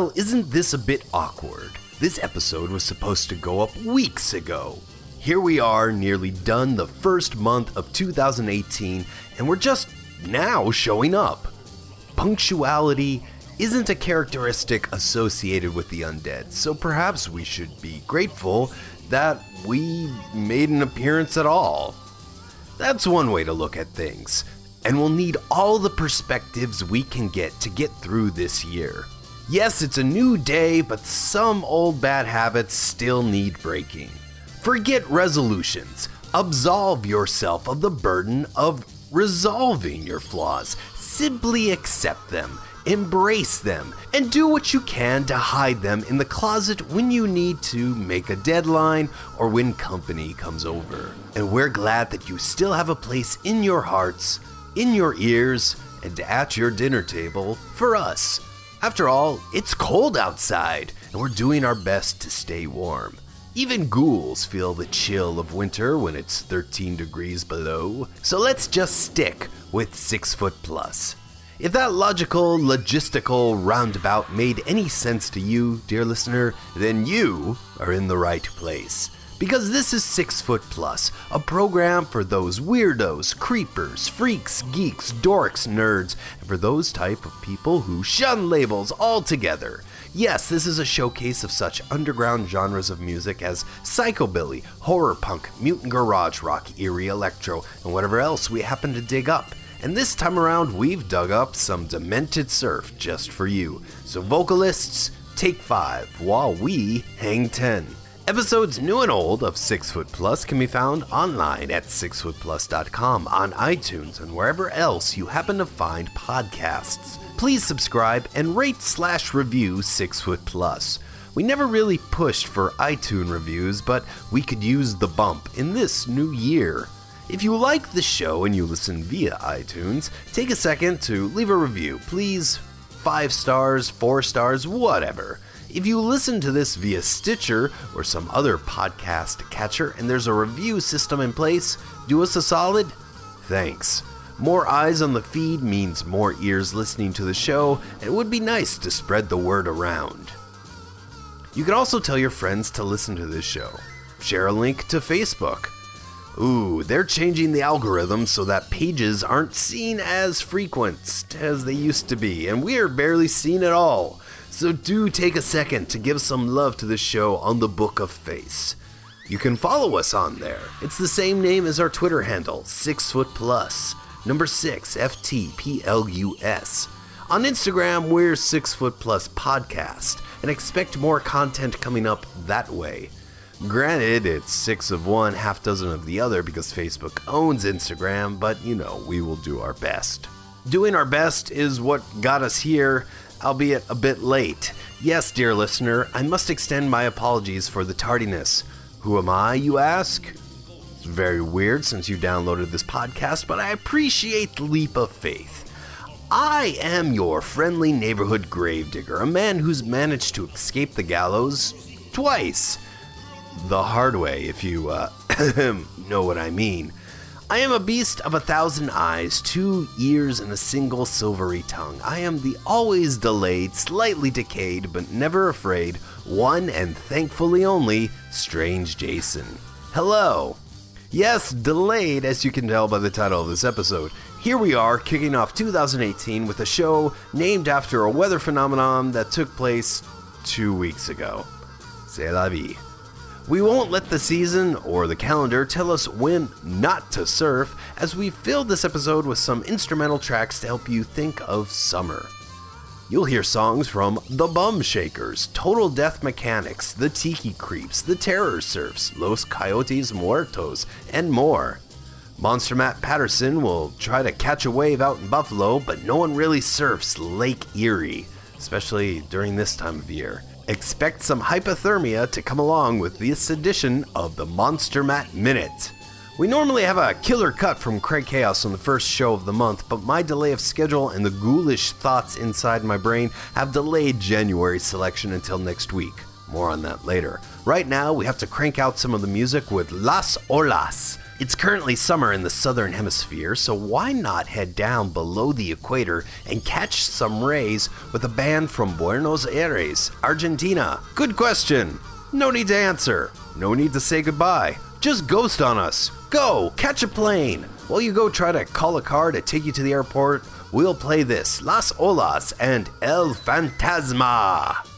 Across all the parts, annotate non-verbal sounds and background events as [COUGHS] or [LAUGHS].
Well, isn't this a bit awkward? This episode was supposed to go up weeks ago. Here we are, nearly done the first month of 2018, and we're just now showing up. Punctuality isn't a characteristic associated with the undead, so perhaps we should be grateful that we made an appearance at all. That's one way to look at things, and we'll need all the perspectives we can get to get through this year. Yes, it's a new day, but some old bad habits still need breaking. Forget resolutions. Absolve yourself of the burden of resolving your flaws. Simply accept them, embrace them, and do what you can to hide them in the closet when you need to make a deadline or when company comes over. And we're glad that you still have a place in your hearts, in your ears, and at your dinner table for us. After all, it's cold outside, and we're doing our best to stay warm. Even ghouls feel the chill of winter when it's 13 degrees below, so let's just stick with 6 foot plus. If that logical, logistical roundabout made any sense to you, dear listener, then you are in the right place. Because this is 6 Foot Plus, a program for those weirdos, creepers, freaks, geeks, dorks, nerds, and for those type of people who shun labels altogether. Yes, this is a showcase of such underground genres of music as psychobilly, horror punk, mutant garage rock, eerie electro, and whatever else we happen to dig up. And this time around, we've dug up some demented surf just for you. So, vocalists, take five while we hang ten. Episodes new and old of Six Foot Plus can be found online at sixfootplus.com, on iTunes, and wherever else you happen to find podcasts. Please subscribe and rate slash review Six Foot Plus. We never really pushed for iTunes reviews, but we could use the bump in this new year. If you like the show and you listen via iTunes, take a second to leave a review, please. Five stars, four stars, whatever. If you listen to this via Stitcher or some other podcast catcher and there's a review system in place, do us a solid. Thanks. More eyes on the feed means more ears listening to the show, and it would be nice to spread the word around. You can also tell your friends to listen to this show. Share a link to Facebook. Ooh, they're changing the algorithm so that pages aren't seen as frequent as they used to be, and we're barely seen at all. So do take a second to give some love to the show on the Book of Face. You can follow us on there. It's the same name as our Twitter handle, Six Foot Plus, number six F T P L U S. On Instagram, we're Six Foot Plus Podcast, and expect more content coming up that way. Granted, it's six of one, half dozen of the other because Facebook owns Instagram, but you know, we will do our best. Doing our best is what got us here, albeit a bit late. Yes, dear listener, I must extend my apologies for the tardiness. Who am I, you ask? It's very weird since you downloaded this podcast, but I appreciate the leap of faith. I am your friendly neighborhood gravedigger, a man who's managed to escape the gallows twice. The hard way, if you uh, [COUGHS] know what I mean. I am a beast of a thousand eyes, two ears, and a single silvery tongue. I am the always delayed, slightly decayed, but never afraid, one and thankfully only, Strange Jason. Hello. Yes, delayed, as you can tell by the title of this episode. Here we are, kicking off 2018 with a show named after a weather phenomenon that took place two weeks ago. C'est la vie. We won't let the season or the calendar tell us when not to surf, as we filled this episode with some instrumental tracks to help you think of summer. You'll hear songs from The Bum Shakers, Total Death Mechanics, The Tiki Creeps, The Terror Surfs, Los Coyotes Muertos, and more. Monster Matt Patterson will try to catch a wave out in Buffalo, but no one really surfs Lake Erie, especially during this time of year. Expect some hypothermia to come along with this edition of the Monster Matt Minute. We normally have a killer cut from Craig Chaos on the first show of the month, but my delay of schedule and the ghoulish thoughts inside my brain have delayed January's selection until next week. More on that later. Right now, we have to crank out some of the music with Las Olas, It's currently summer in the southern hemisphere, so why not head down below the equator and catch some rays with a band from Buenos Aires, Argentina? Good question. No need to answer. No need to say goodbye. Just ghost on us. Go, catch a plane. While you go try to call a car to take you to the airport, we'll play this Las Olas and El Fantasma.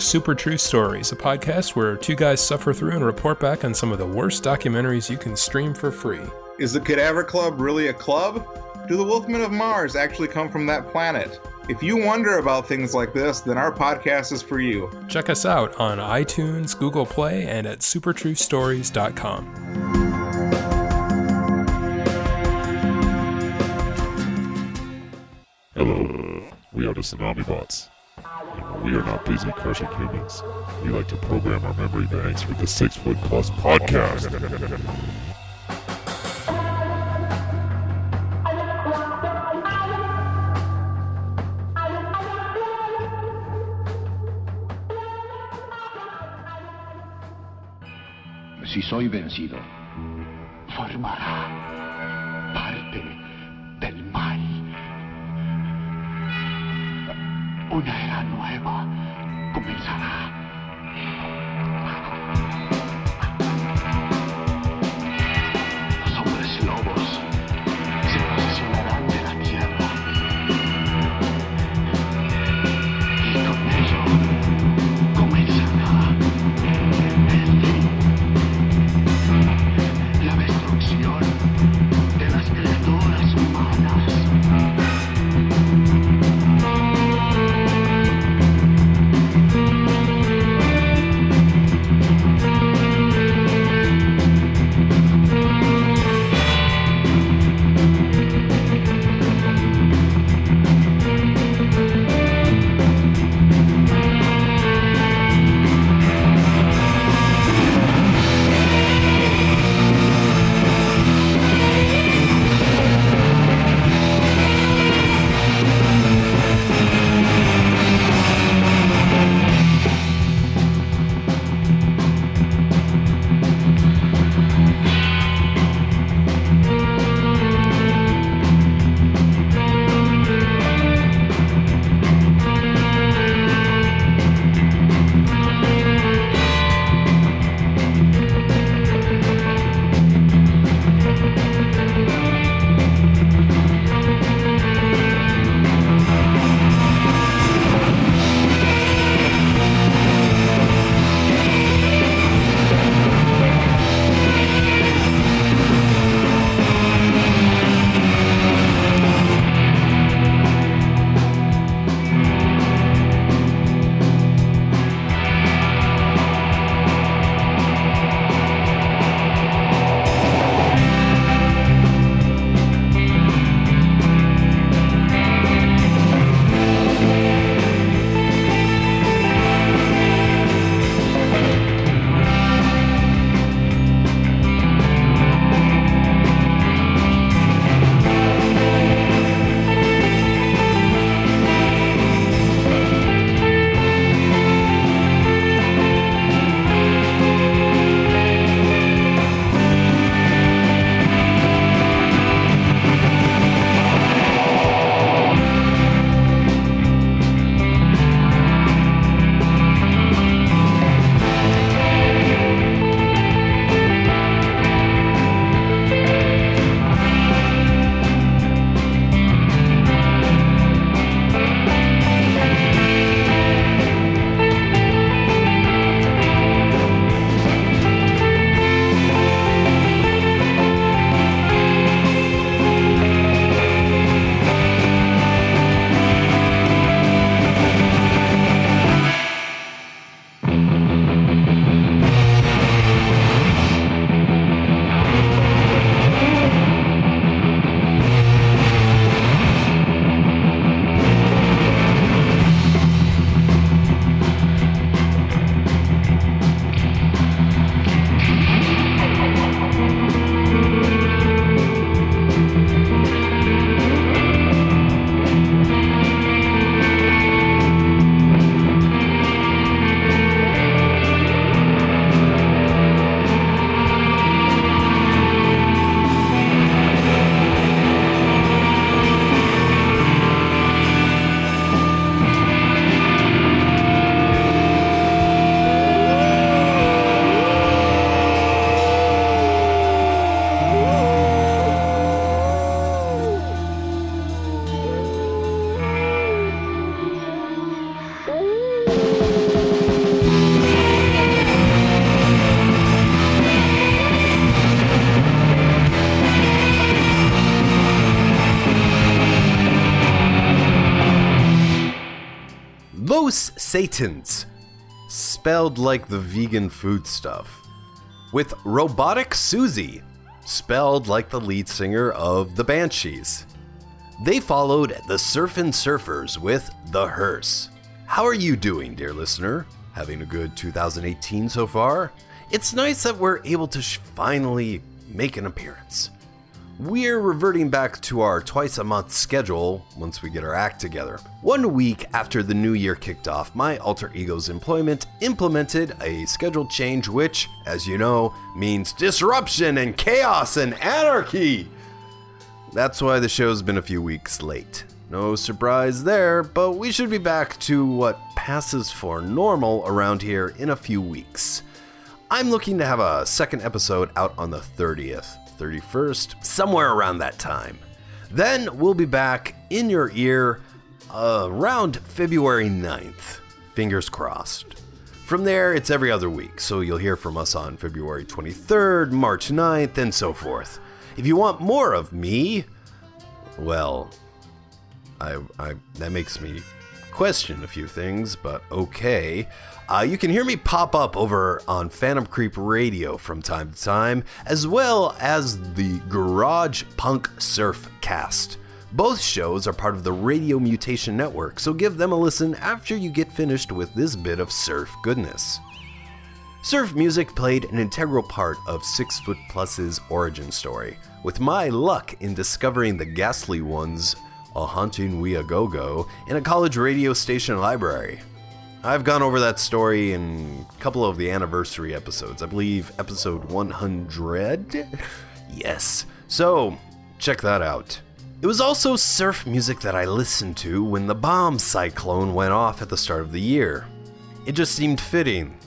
We're Super True Stories, a podcast where two guys suffer through and report back on some of the worst documentaries you can stream for free. Is the Cadaver Club really a club? Do the Wolfmen of Mars actually come from that planet? If you wonder about things like this, then our podcast is for you. Check us out on iTunes, Google Play, and at supertruestories.com. Hello, we are the Tsunami Bots. We are not busy crushing humans. We like to program our memory banks with the Six Foot Plus podcast. Si soy vencido, formará nueva comenzará. Los Seitans, spelled like the vegan food stuff, with Robotic Siouxsie, spelled like the lead singer of the Banshees. They followed the Surfin' Surfers with The Hearse. How are you doing, dear listener? Having a good 2018 so far? It's nice that we're able to sh- finally make an appearance. We're reverting back to our twice a month schedule once we get our act together. One week after the new year kicked off, my alter ego's employment implemented a schedule change, which, as you know, means disruption and chaos and anarchy. That's why the show's been a few weeks late. No surprise there, but we should be back to what passes for normal around here in a few weeks. I'm looking to have a second episode out on the 30th, 31st, somewhere around that time. Then we'll be back in your ear uh, around February 9th. Fingers crossed. From there, it's every other week, so you'll hear from us on February 23rd, March 9th, and so forth. If you want more of me, well, I, I that makes me question a few things, but okay. Uh, you can hear me pop up over on Phantom Creep Radio from time to time, as well as the Garage Punk Surf Cast. Both shows are part of the Radio Mutation Network, so give them a listen after you get finished with this bit of surf goodness. Surf music played an integral part of Six Foot Plus's origin story, with my luck in discovering the Ghastly Ones, A Haunting We A Go Go, in a college radio station library. I've gone over that story in a couple of the anniversary episodes. I believe episode 100? yes. So, check that out. It was also surf music that I listened to when the bomb cyclone went off at the start of the year. It just seemed fitting.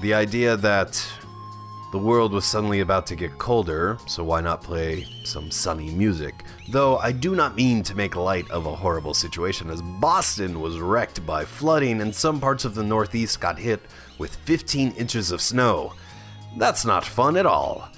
The idea that the world was suddenly about to get colder, so why not play some sunny music? Though I do not mean to make light of a horrible situation, as Boston was wrecked by flooding and some parts of the Northeast got hit with 15 inches of snow. That's not fun at all.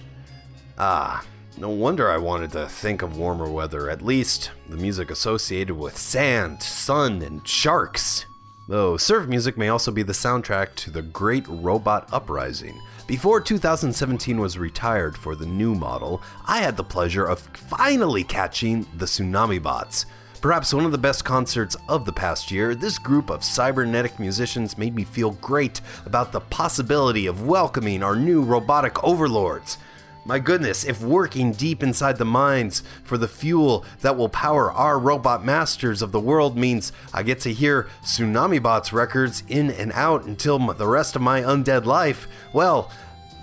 Ah, no wonder I wanted to think of warmer weather, at least the music associated with sand, sun, and sharks. Though surf music may also be the soundtrack to the Great Robot Uprising. Before 2017 was retired for the new model, I had the pleasure of finally catching the Tsunami Bots. Perhaps one of the best concerts of the past year, this group of cybernetic musicians made me feel great about the possibility of welcoming our new robotic overlords. My goodness, if working deep inside the mines for the fuel that will power our robot masters of the world means I get to hear Tsunami Bots records in and out until the rest of my undead life, well,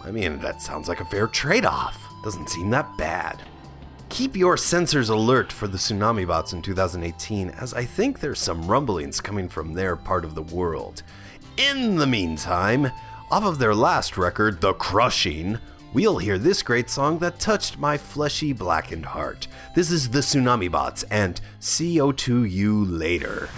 I mean, that sounds like a fair trade off. Doesn't seem that bad. Keep your sensors alert for the Tsunami Bots in 2018, as I think there's some rumblings coming from their part of the world. In the meantime, off of their last record, The Crushing, we'll hear this great song that touched my fleshy blackened heart. This is the Tsunami Bots and CO2 You Later.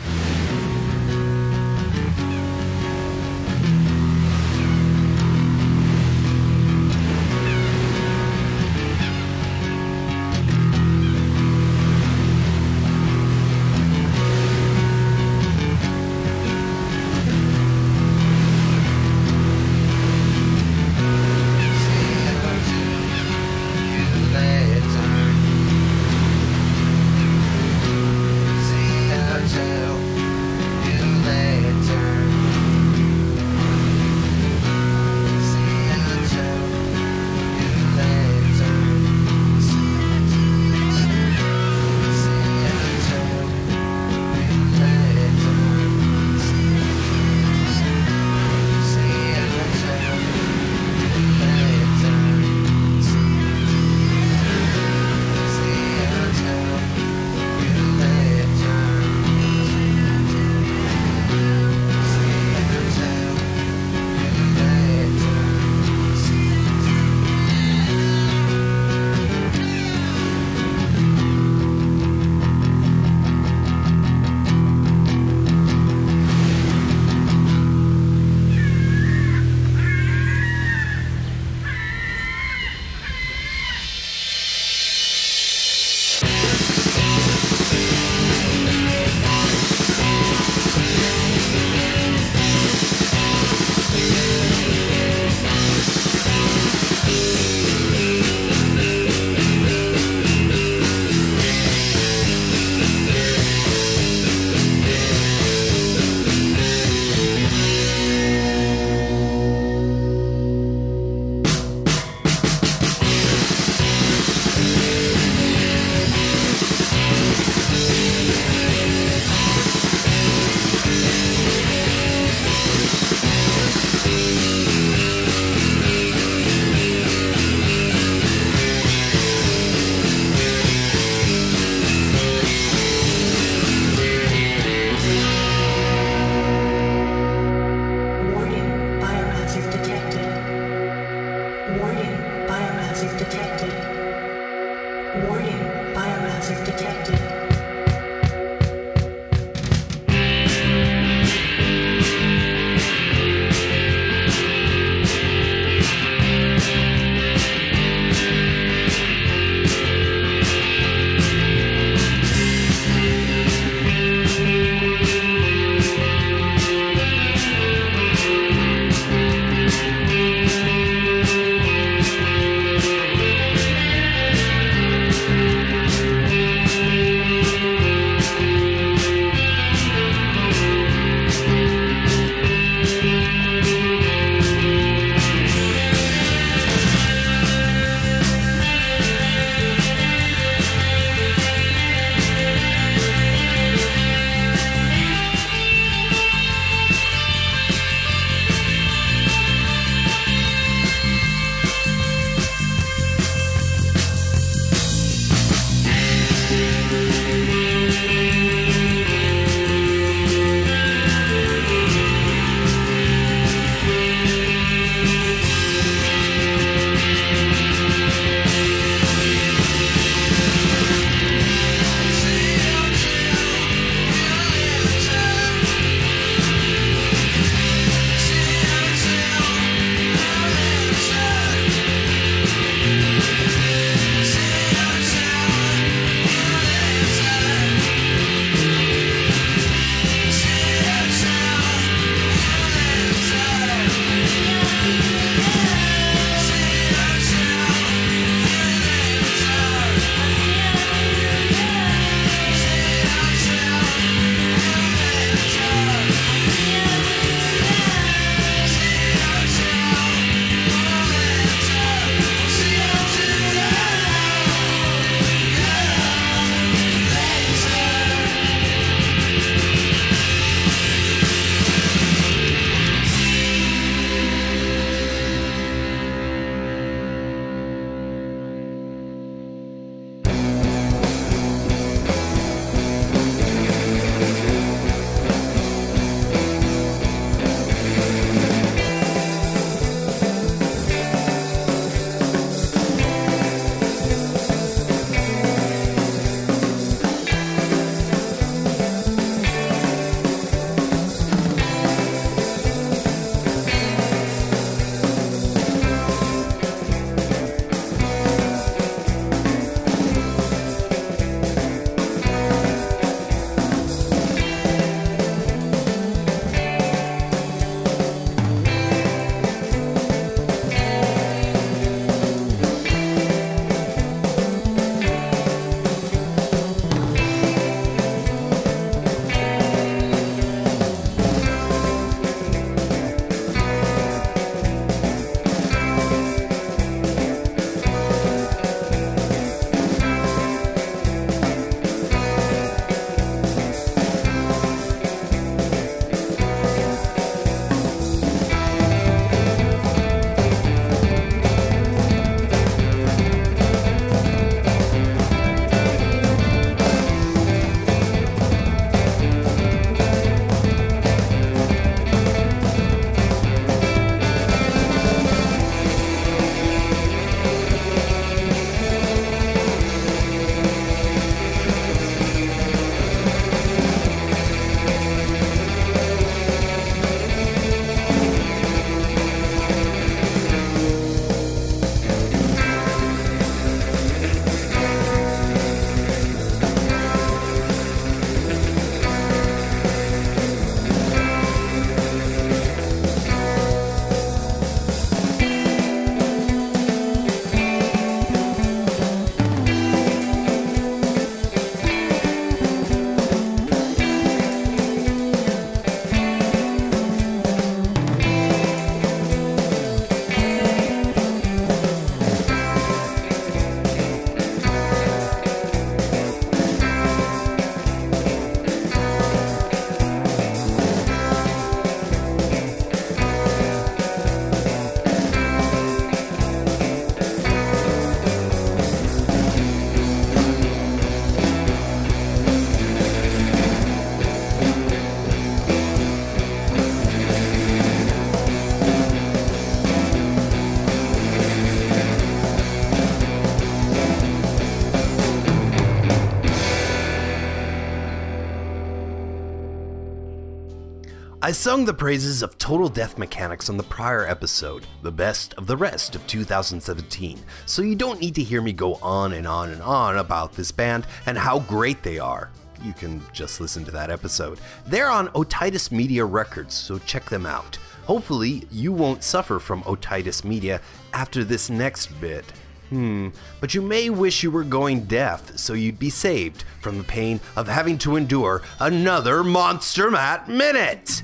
I sung the praises of Total Death Mechanics on the prior episode, the best of the rest of 2017, so you don't need to hear me go on and on and on about this band and how great they are. You can just listen to that episode. They're on Otitis Media Records, so check them out. Hopefully, you won't suffer from otitis media after this next bit. Hmm, but you may wish you were going deaf so you'd be saved from the pain of having to endure another Monster Matt Minute!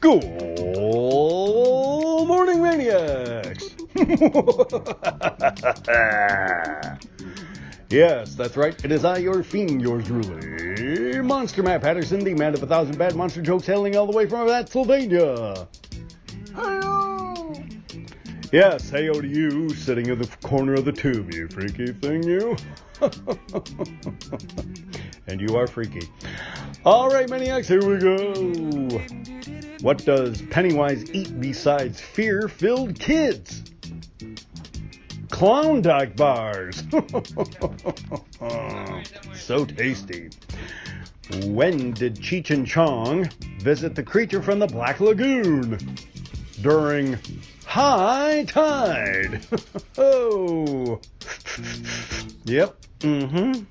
Good morning, maniacs! [LAUGHS] yes, that's right. It is I, your fiend, yours truly, Monster Matt Patterson, the man of a thousand bad monster jokes, hailing all the way from Pennsylvania. Yes, heyo to you, sitting in the corner of the tube, you freaky thing, you. [LAUGHS] and you are freaky. All right, maniacs, here we go. What does Pennywise eat besides fear-filled kids? Klondike bars. [LAUGHS] so tasty. When did Cheech and Chong visit the creature from the Black Lagoon? During high tide. [LAUGHS] oh. yep. Mm-hmm.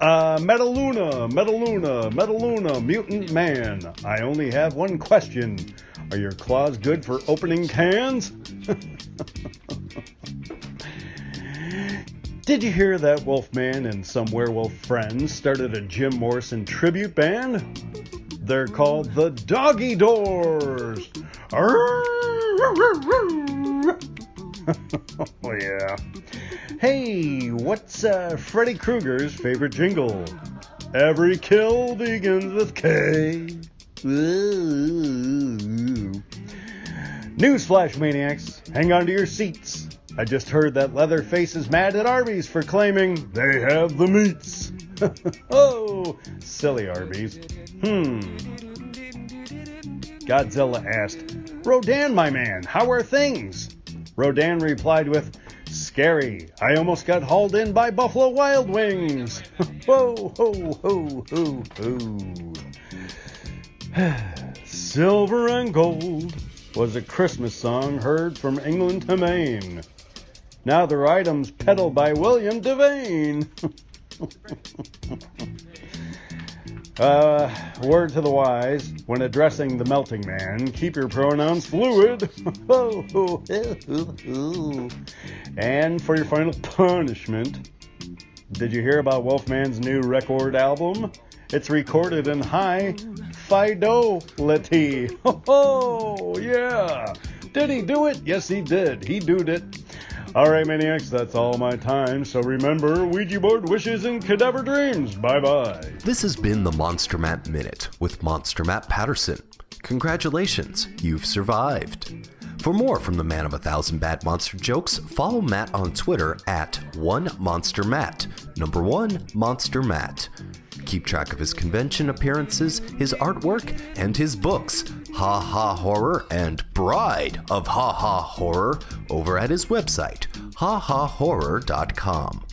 Uh, Metaluna, Metaluna, Metaluna, Mutant Man. I only have one question. Are your claws good for opening cans? [LAUGHS] Did you hear that Wolfman and some werewolf friends started a Jim Morrison tribute band? They're called the Doggy Doors. Oh yeah. Hey, what's uh, Freddy Krueger's favorite jingle? Every kill begins with K. Newsflash, maniacs. Hang on to your seats. I just heard that Leatherface is mad at Arby's for claiming they have the meats. [LAUGHS] oh, silly Arby's. Hmm. Godzilla asked, Rodan, my man, how are things? Rodan replied with, Scary. I almost got hauled in by Buffalo Wild Wings. [LAUGHS] ho, ho, ho, ho, ho. [SIGHS] Silver and Gold was a Christmas song heard from England to Maine. Now their items peddled by William Devane. [LAUGHS] Uh, word to the wise, when addressing the melting man, keep your pronouns fluid. [LAUGHS] and for your final punishment, did you hear about Wolfman's new record album? It's recorded in high fidelity. [LAUGHS] Oh, yeah. Did he do it? Yes, he did. He doed it. All right, maniacs, that's all my time. So remember, Ouija board wishes and cadaver dreams. Bye bye. This has been the Monster Matt Minute with Monster Matt Patterson. Congratulations, you've survived. For more from the man of a thousand bad monster jokes, follow Matt on Twitter at one monster matt. Number one monster matt. Keep track of his convention appearances, his artwork, and his books, Ha Ha Horror and Bride of Ha Ha Horror, over at his website, hahahorror.com.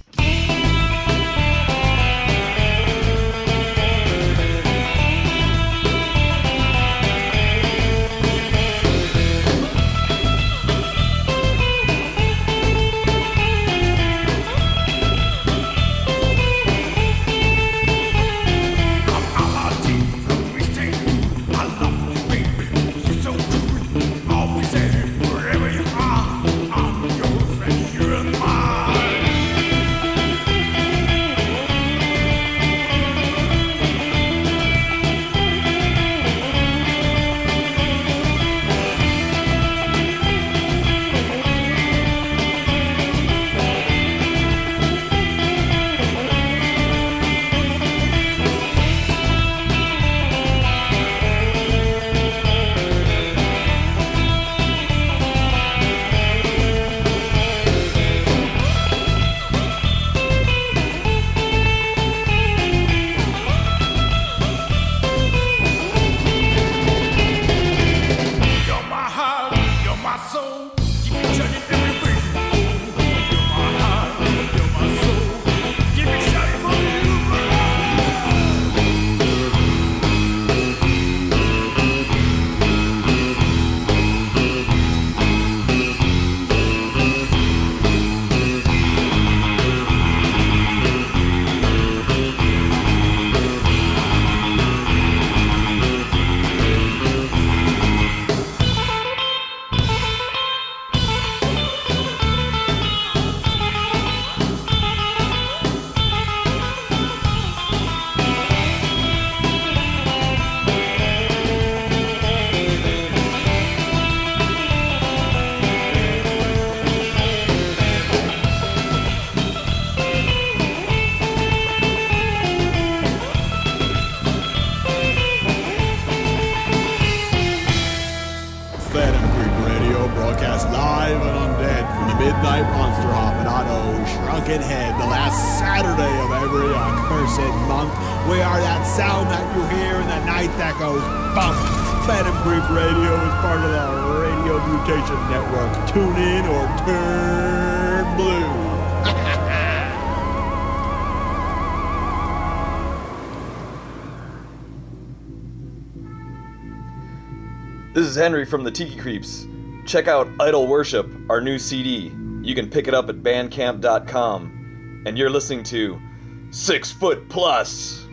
Midnight Monster Hopping on O Shrunken Head, the last Saturday of every accursed month. We are that sound that you hear in the night that goes bump. Phantom Creep Radio is part of the Radio Mutation Network. Tune in or turn blue. [LAUGHS] This is Henry from the Tiki Creeps. Check out Idol Worship, our new CD. You can pick it up at bandcamp.com. And you're listening to Six Foot Plus.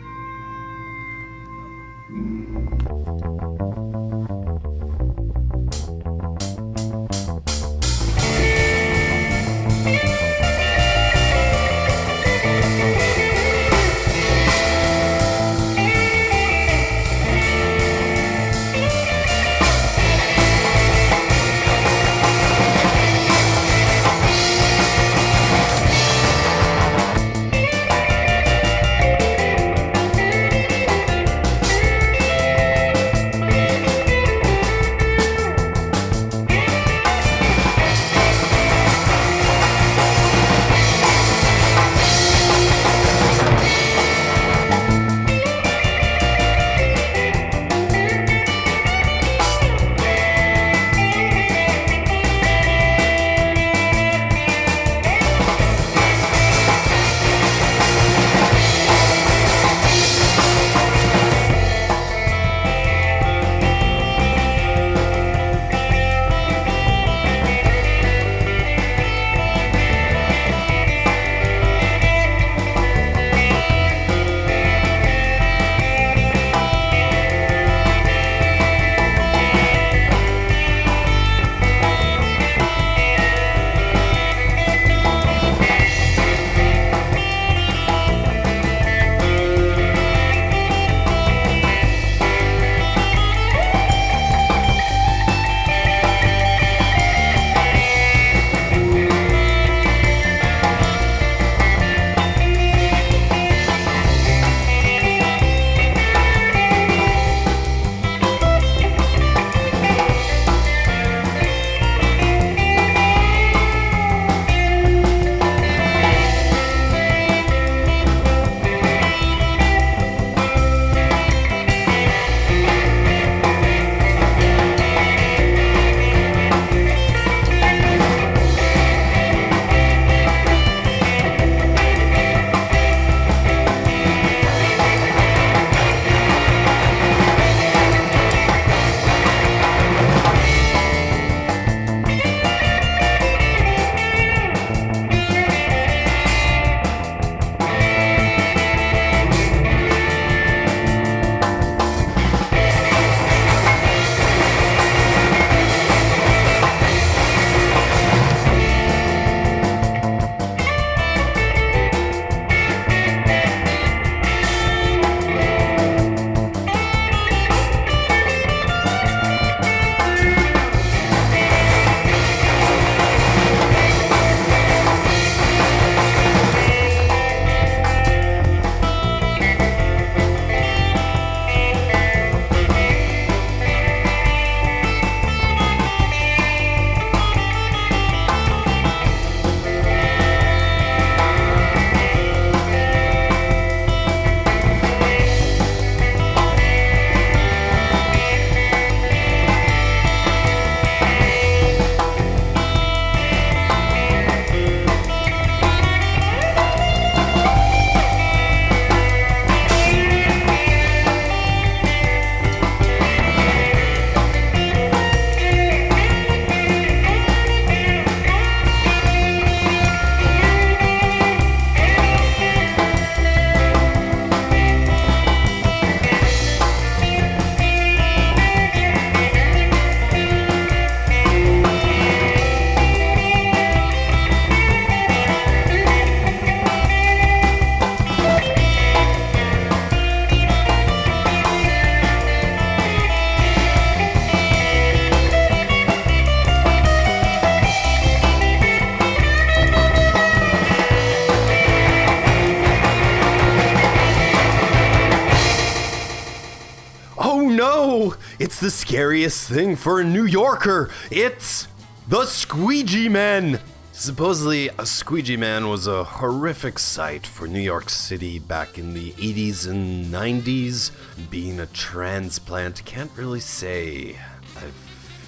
The scariest thing for a New Yorker. It's the Squeegee Men. Supposedly, a squeegee man was a horrific sight for New York City back in the 80s and 90s. Being a transplant, can't really say I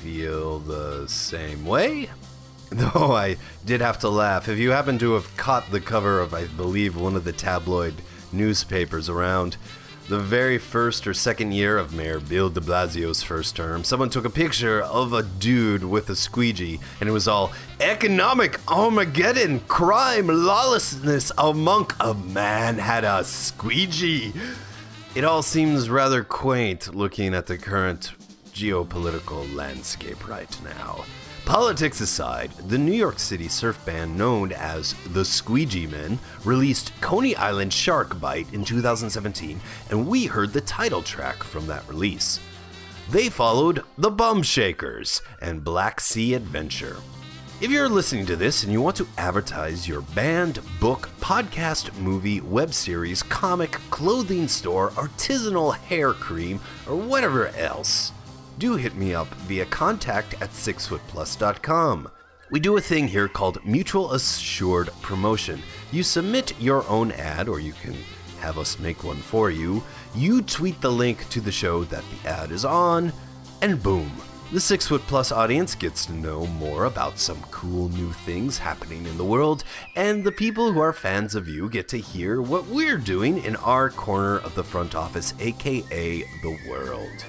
feel the same way. [LAUGHS] Though I did have to laugh. If you happen to have caught the cover of, I believe, one of the tabloid newspapers around the very first or second year of Mayor Bill de Blasio's first term, someone took a picture of a dude with a squeegee, and it was all economic Armageddon, crime, lawlessness A monk, a man had a squeegee. It all seems rather quaint looking at the current geopolitical landscape right now. Politics aside, the New York City surf band known as the Squeegee Men released Coney Island Shark Bite in 2017, and we heard the title track from that release. They followed The Bum Shakers and Black Sea Adventure. If you're listening to this and you want to advertise your band, book, podcast, movie, web series, comic, clothing store, artisanal hair cream, or whatever else, do hit me up via contact at sixfootplus.com. We do a thing here called Mutual Assured Promotion. You submit your own ad, or you can have us make one for you. You tweet the link to the show that the ad is on, and boom. The Six Foot Plus audience gets to know more about some cool new things happening in the world, and the people who are fans of you get to hear what we're doing in our corner of the front office, aka the world.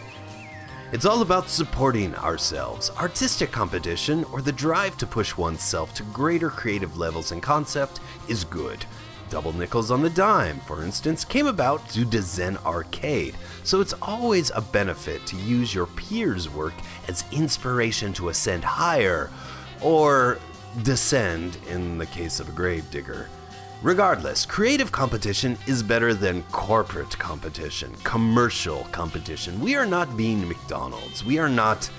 It's all about supporting ourselves. Artistic competition, or the drive to push oneself to greater creative levels and concept, is good. Double nickels on the dime, for instance, came about due to Zen Arcade, so it's always a benefit to use your peers' work as inspiration to ascend higher, or descend in the case of a gravedigger. Regardless, creative competition is better than corporate competition, commercial competition. We are not being McDonald's. We are not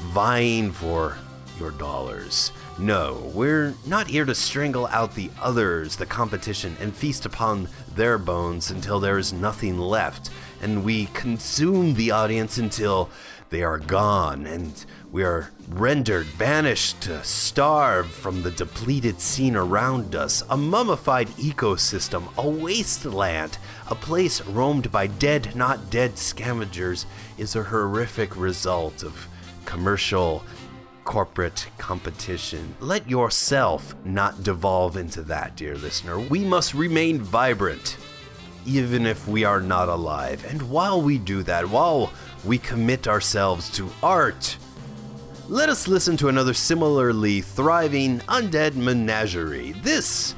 vying for your dollars. No, we're not here to strangle out the others, the competition, and feast upon their bones until there is nothing left, and we consume the audience until they are gone, and we are rendered, banished to starve from the depleted scene around us, a mummified ecosystem, a wasteland, a place roamed by dead, not dead scavengers, is a horrific result of commercial corporate competition. Let yourself not devolve into that, dear listener. We must remain vibrant, even if we are not alive. And while we do that, while we commit ourselves to art, let us listen to another similarly thriving undead menagerie. This.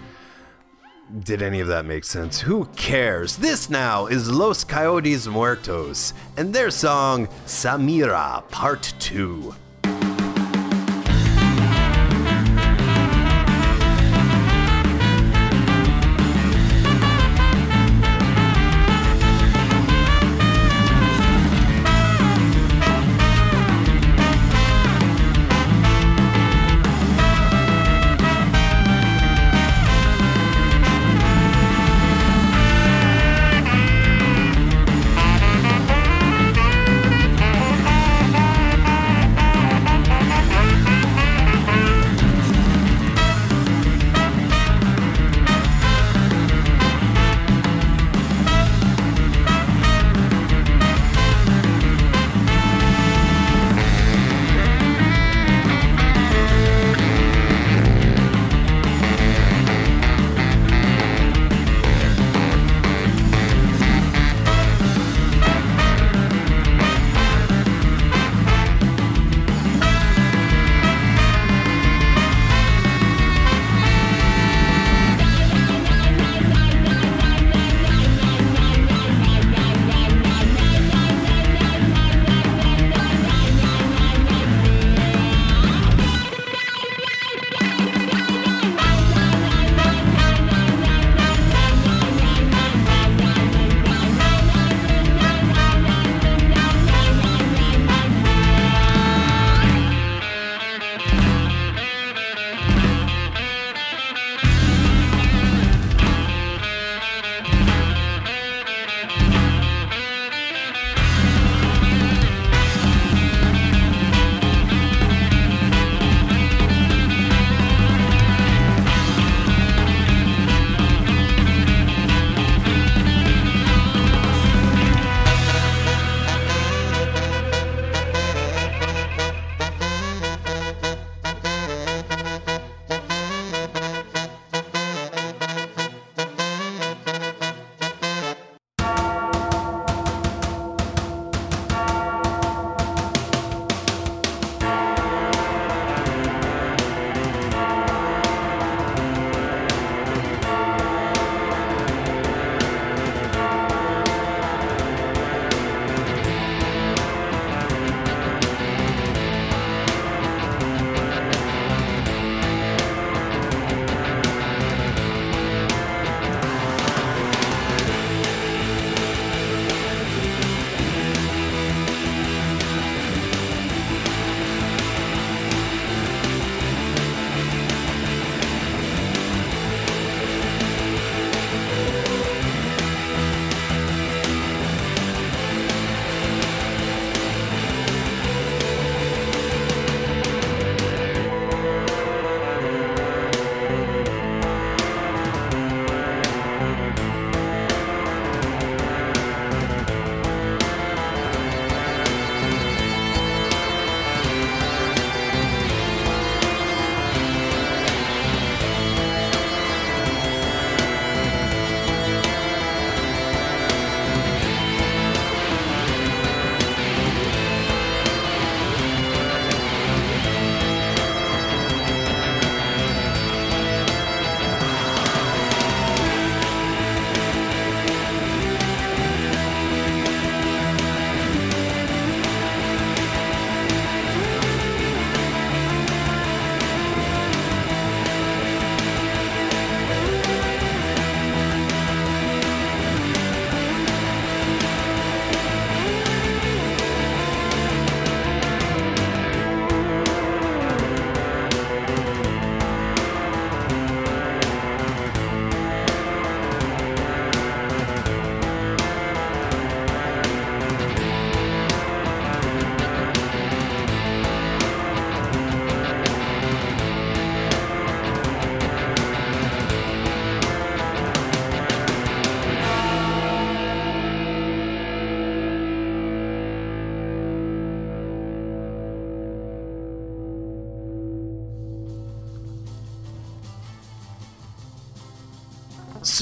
Did any of that make sense? Who cares? This now is Los Coyotes Muertos and their song Samira Part 2.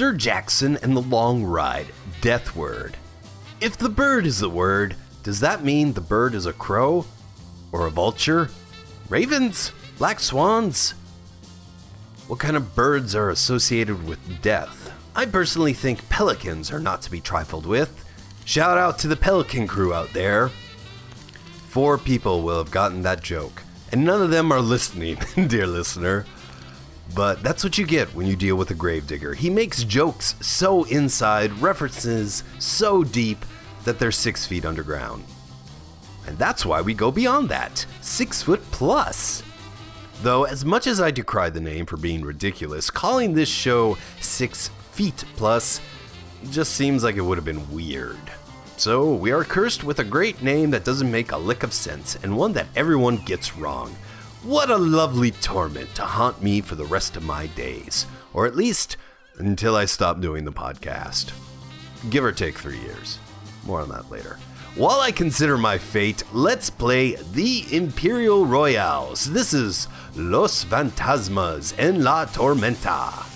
Sir Jackson and the Long Ride, Death Word. If the bird is the word, does that mean the bird is a crow? Or a vulture? Ravens? Black swans? What kind of birds are associated with death? I personally think pelicans are not to be trifled with. Shout out to the pelican crew out there. Four people will have gotten that joke, and none of them are listening, [LAUGHS] dear listener. But that's what you get when you deal with a gravedigger. He makes jokes so inside, references so deep, that they're six feet underground. And that's why we go beyond that six foot plus. Though, as much as I decry the name for being ridiculous, calling this show Six Feet Plus just seems like it would have been weird. So, we are cursed with a great name that doesn't make a lick of sense and one that everyone gets wrong. What a lovely torment to haunt me for the rest of my days, or at least until I stop doing the podcast. Give or take three years. More on that later. While I consider my fate, let's play the Imperial Royales. This is Los Fantasmas en la Tormenta.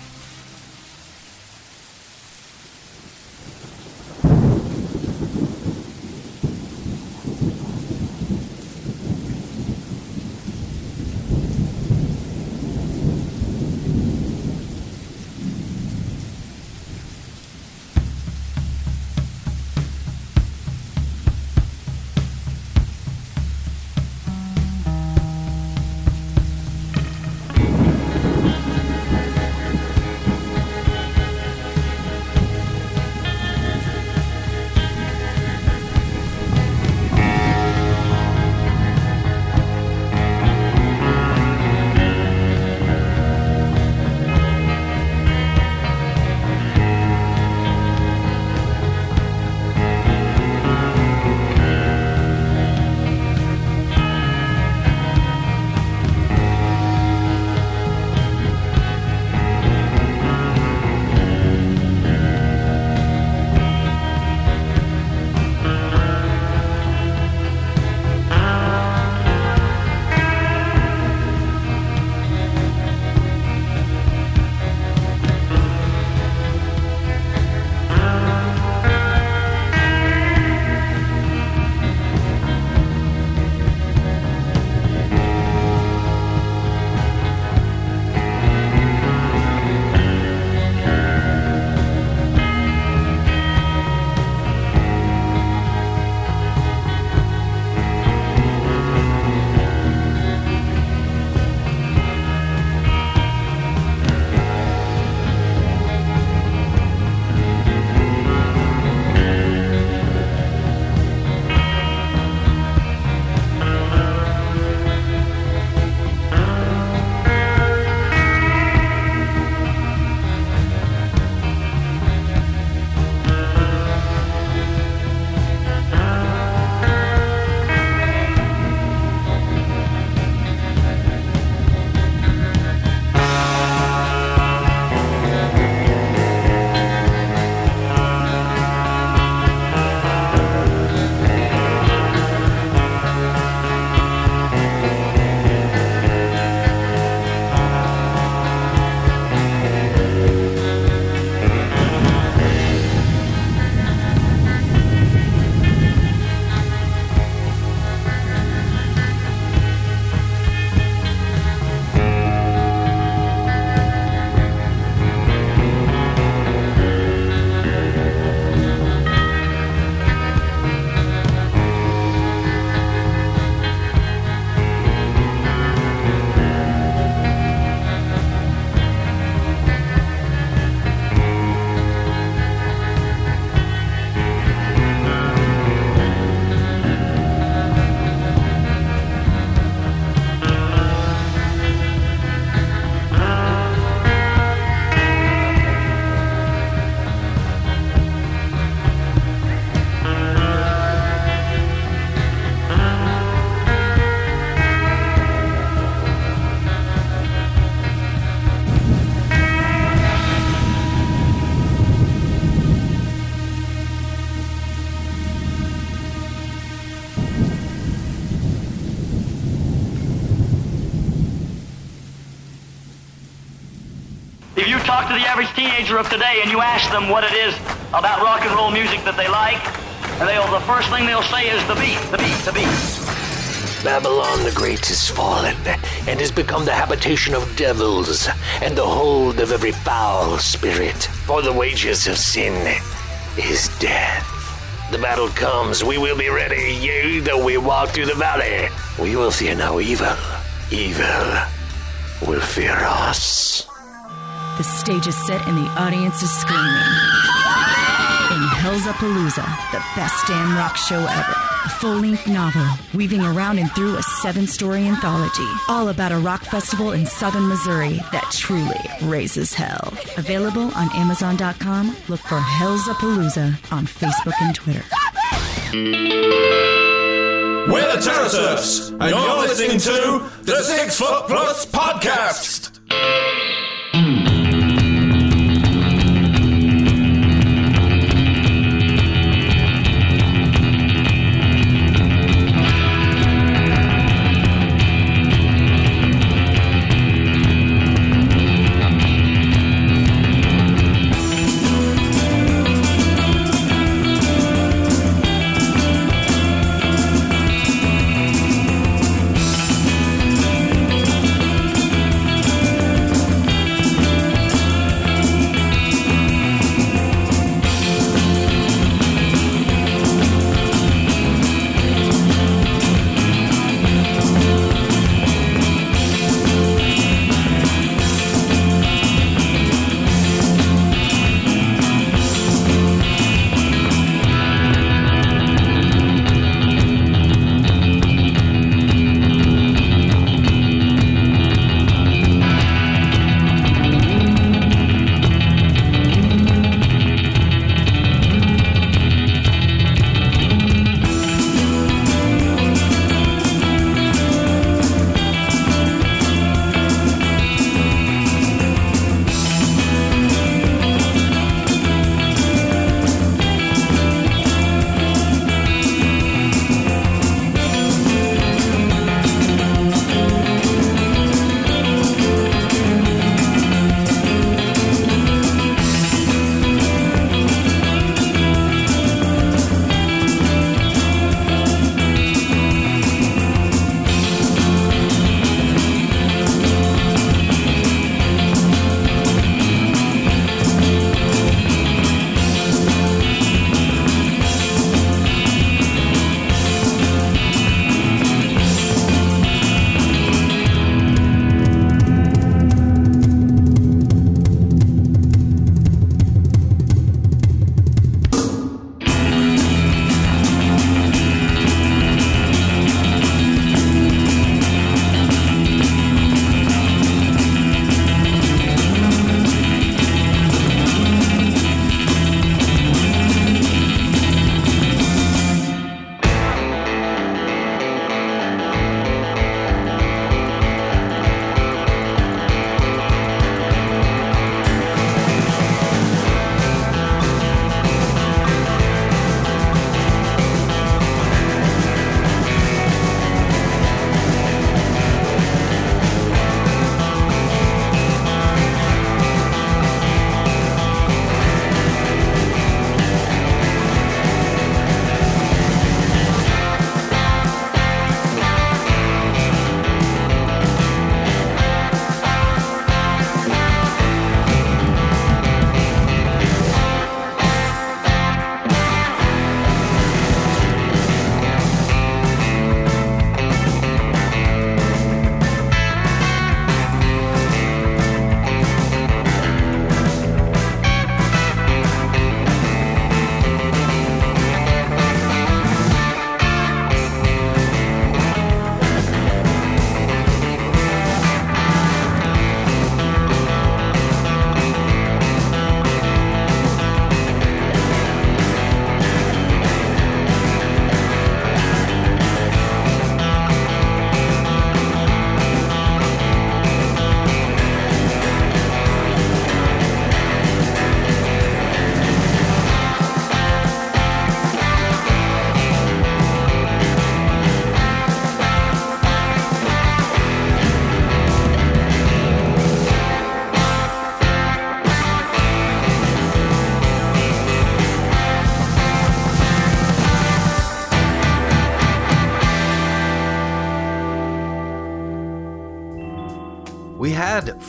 Teenager of today and you ask them what it is about rock and roll music that they like, and they'll the first thing they'll say is the beat, the beat, the beat. Babylon the Great is fallen and has become the habitation of devils and the hold of every foul spirit. For the wages of sin is death. The battle comes, we will be ready. Yea, though we walk through the valley, we will fear no evil. Evil will fear us. The stage is set and the audience is screaming. In Hell's Palooza, the best damn rock show ever. A full length novel weaving around and through a seven story anthology. All about a rock festival in southern Missouri that truly raises hell. Available on Amazon.com. Look for Hell's Palooza on Facebook and Twitter. We're the Terrorsurfs, and you're listening to the Six Foot Plus Podcast.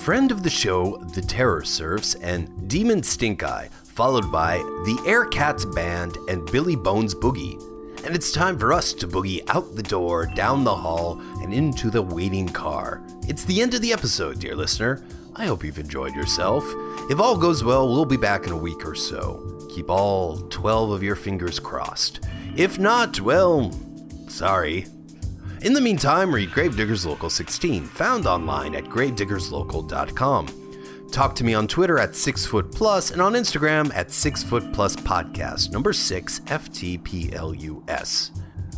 Friend of the show, The Terror Surfs, and Demon Stink Eye, followed by the Air Cats Band and Billy Bones Boogie. And it's time for us to boogie out the door, down the hall, and into the waiting car. It's the end of the episode, dear listener. I hope you've enjoyed yourself. If all goes well, we'll be back in a week or so. Keep all 12 of your fingers crossed. If not, well, sorry. In the meantime, read Gravediggers Local 16, found online at gravediggerslocal.com. Talk to me on Twitter at 6foot plus and on Instagram at 6foot plus podcast, number 6 FTPLUS.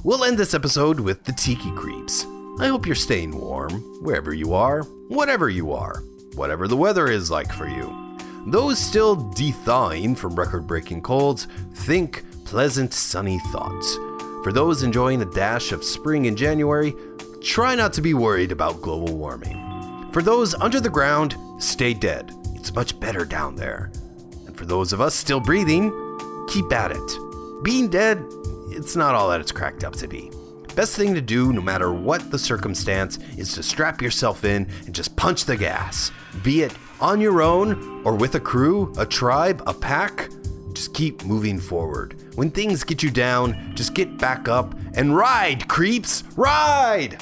We'll end this episode with the Tiki Creeps. I hope you're staying warm, wherever you are, whatever you are, whatever the weather is like for you. Those still de-thawing from record-breaking colds, think pleasant sunny thoughts. For those enjoying a dash of spring in January, try not to be worried about global warming. For those under the ground, stay dead. It's much better down there. And for those of us still breathing, keep at it. Being dead, it's not all that it's cracked up to be. Best thing to do, no matter what the circumstance, is to strap yourself in and just punch the gas. Be it on your own or with a crew, a tribe, a pack, just keep moving forward. When things get you down, just get back up and ride, creeps! Ride!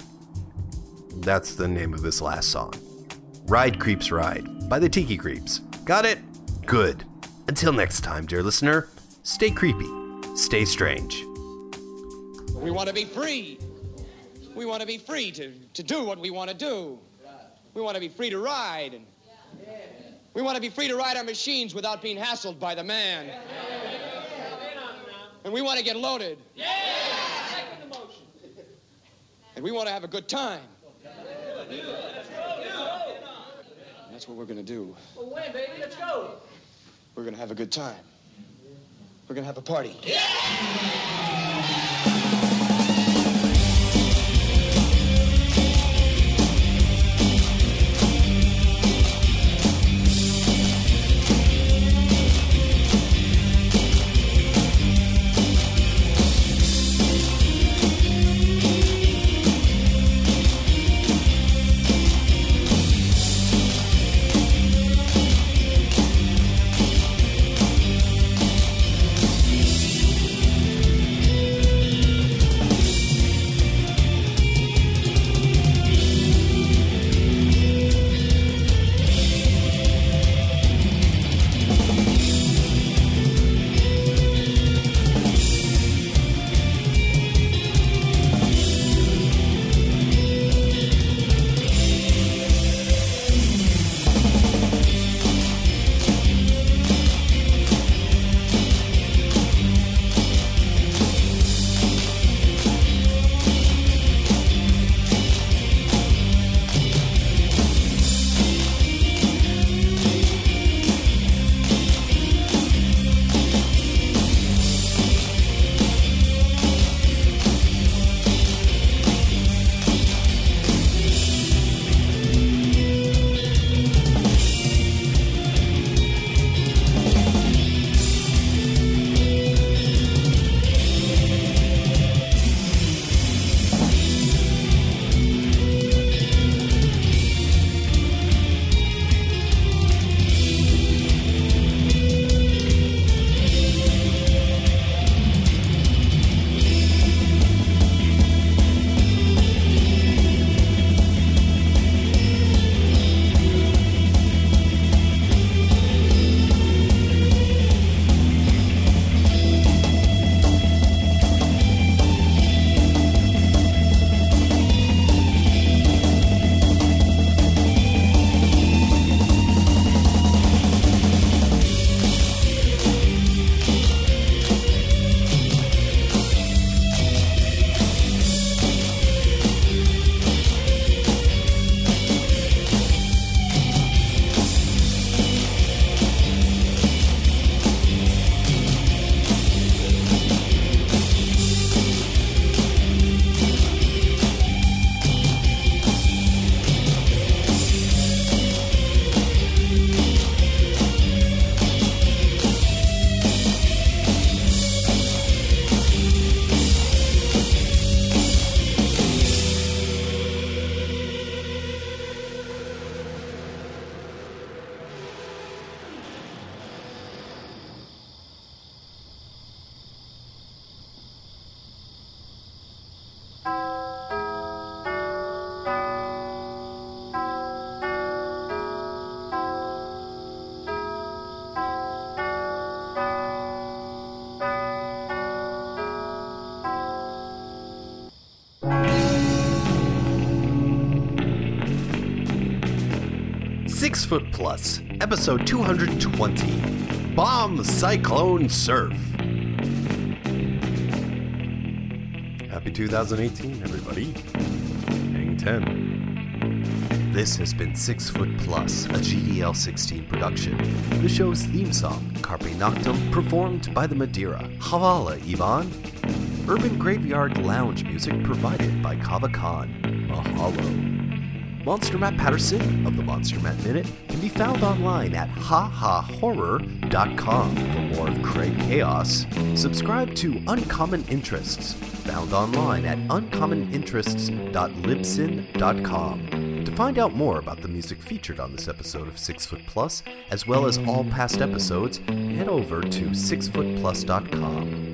That's the name of this last song. Ride Creeps Ride by the Tiki Creeps. Got it? Good. Until next time, dear listener, stay creepy, stay strange. We want to be free. We want to be free to, to do what we want to do. We want to be free to ride. And we want to be free to ride our machines without being hassled by the man. And we want to get loaded. And we want to have a good time. And that's what we're going to do. Well, when, baby? Let's go. We're going to have a good time. We're going to have a party. Six Foot Plus, episode 220 Bomb Cyclone Surf. Happy 2018, everybody. Hang 10. This has been Six Foot Plus, a GDL 16 production. The show's theme song, Carpe Noctem, performed by the Madeira. Havala, Ivan. Urban Graveyard Lounge music provided by Kava Kon. Mahalo. Monster Matt Patterson of the Monster Matt Minute can be found online at hahahorror.com for more of Craig Chaos. Subscribe to Uncommon Interests, found online at uncommoninterests.libsyn.com. To find out more about the music featured on this episode of Six Foot Plus, as well as all past episodes, head over to sixfootplus.com.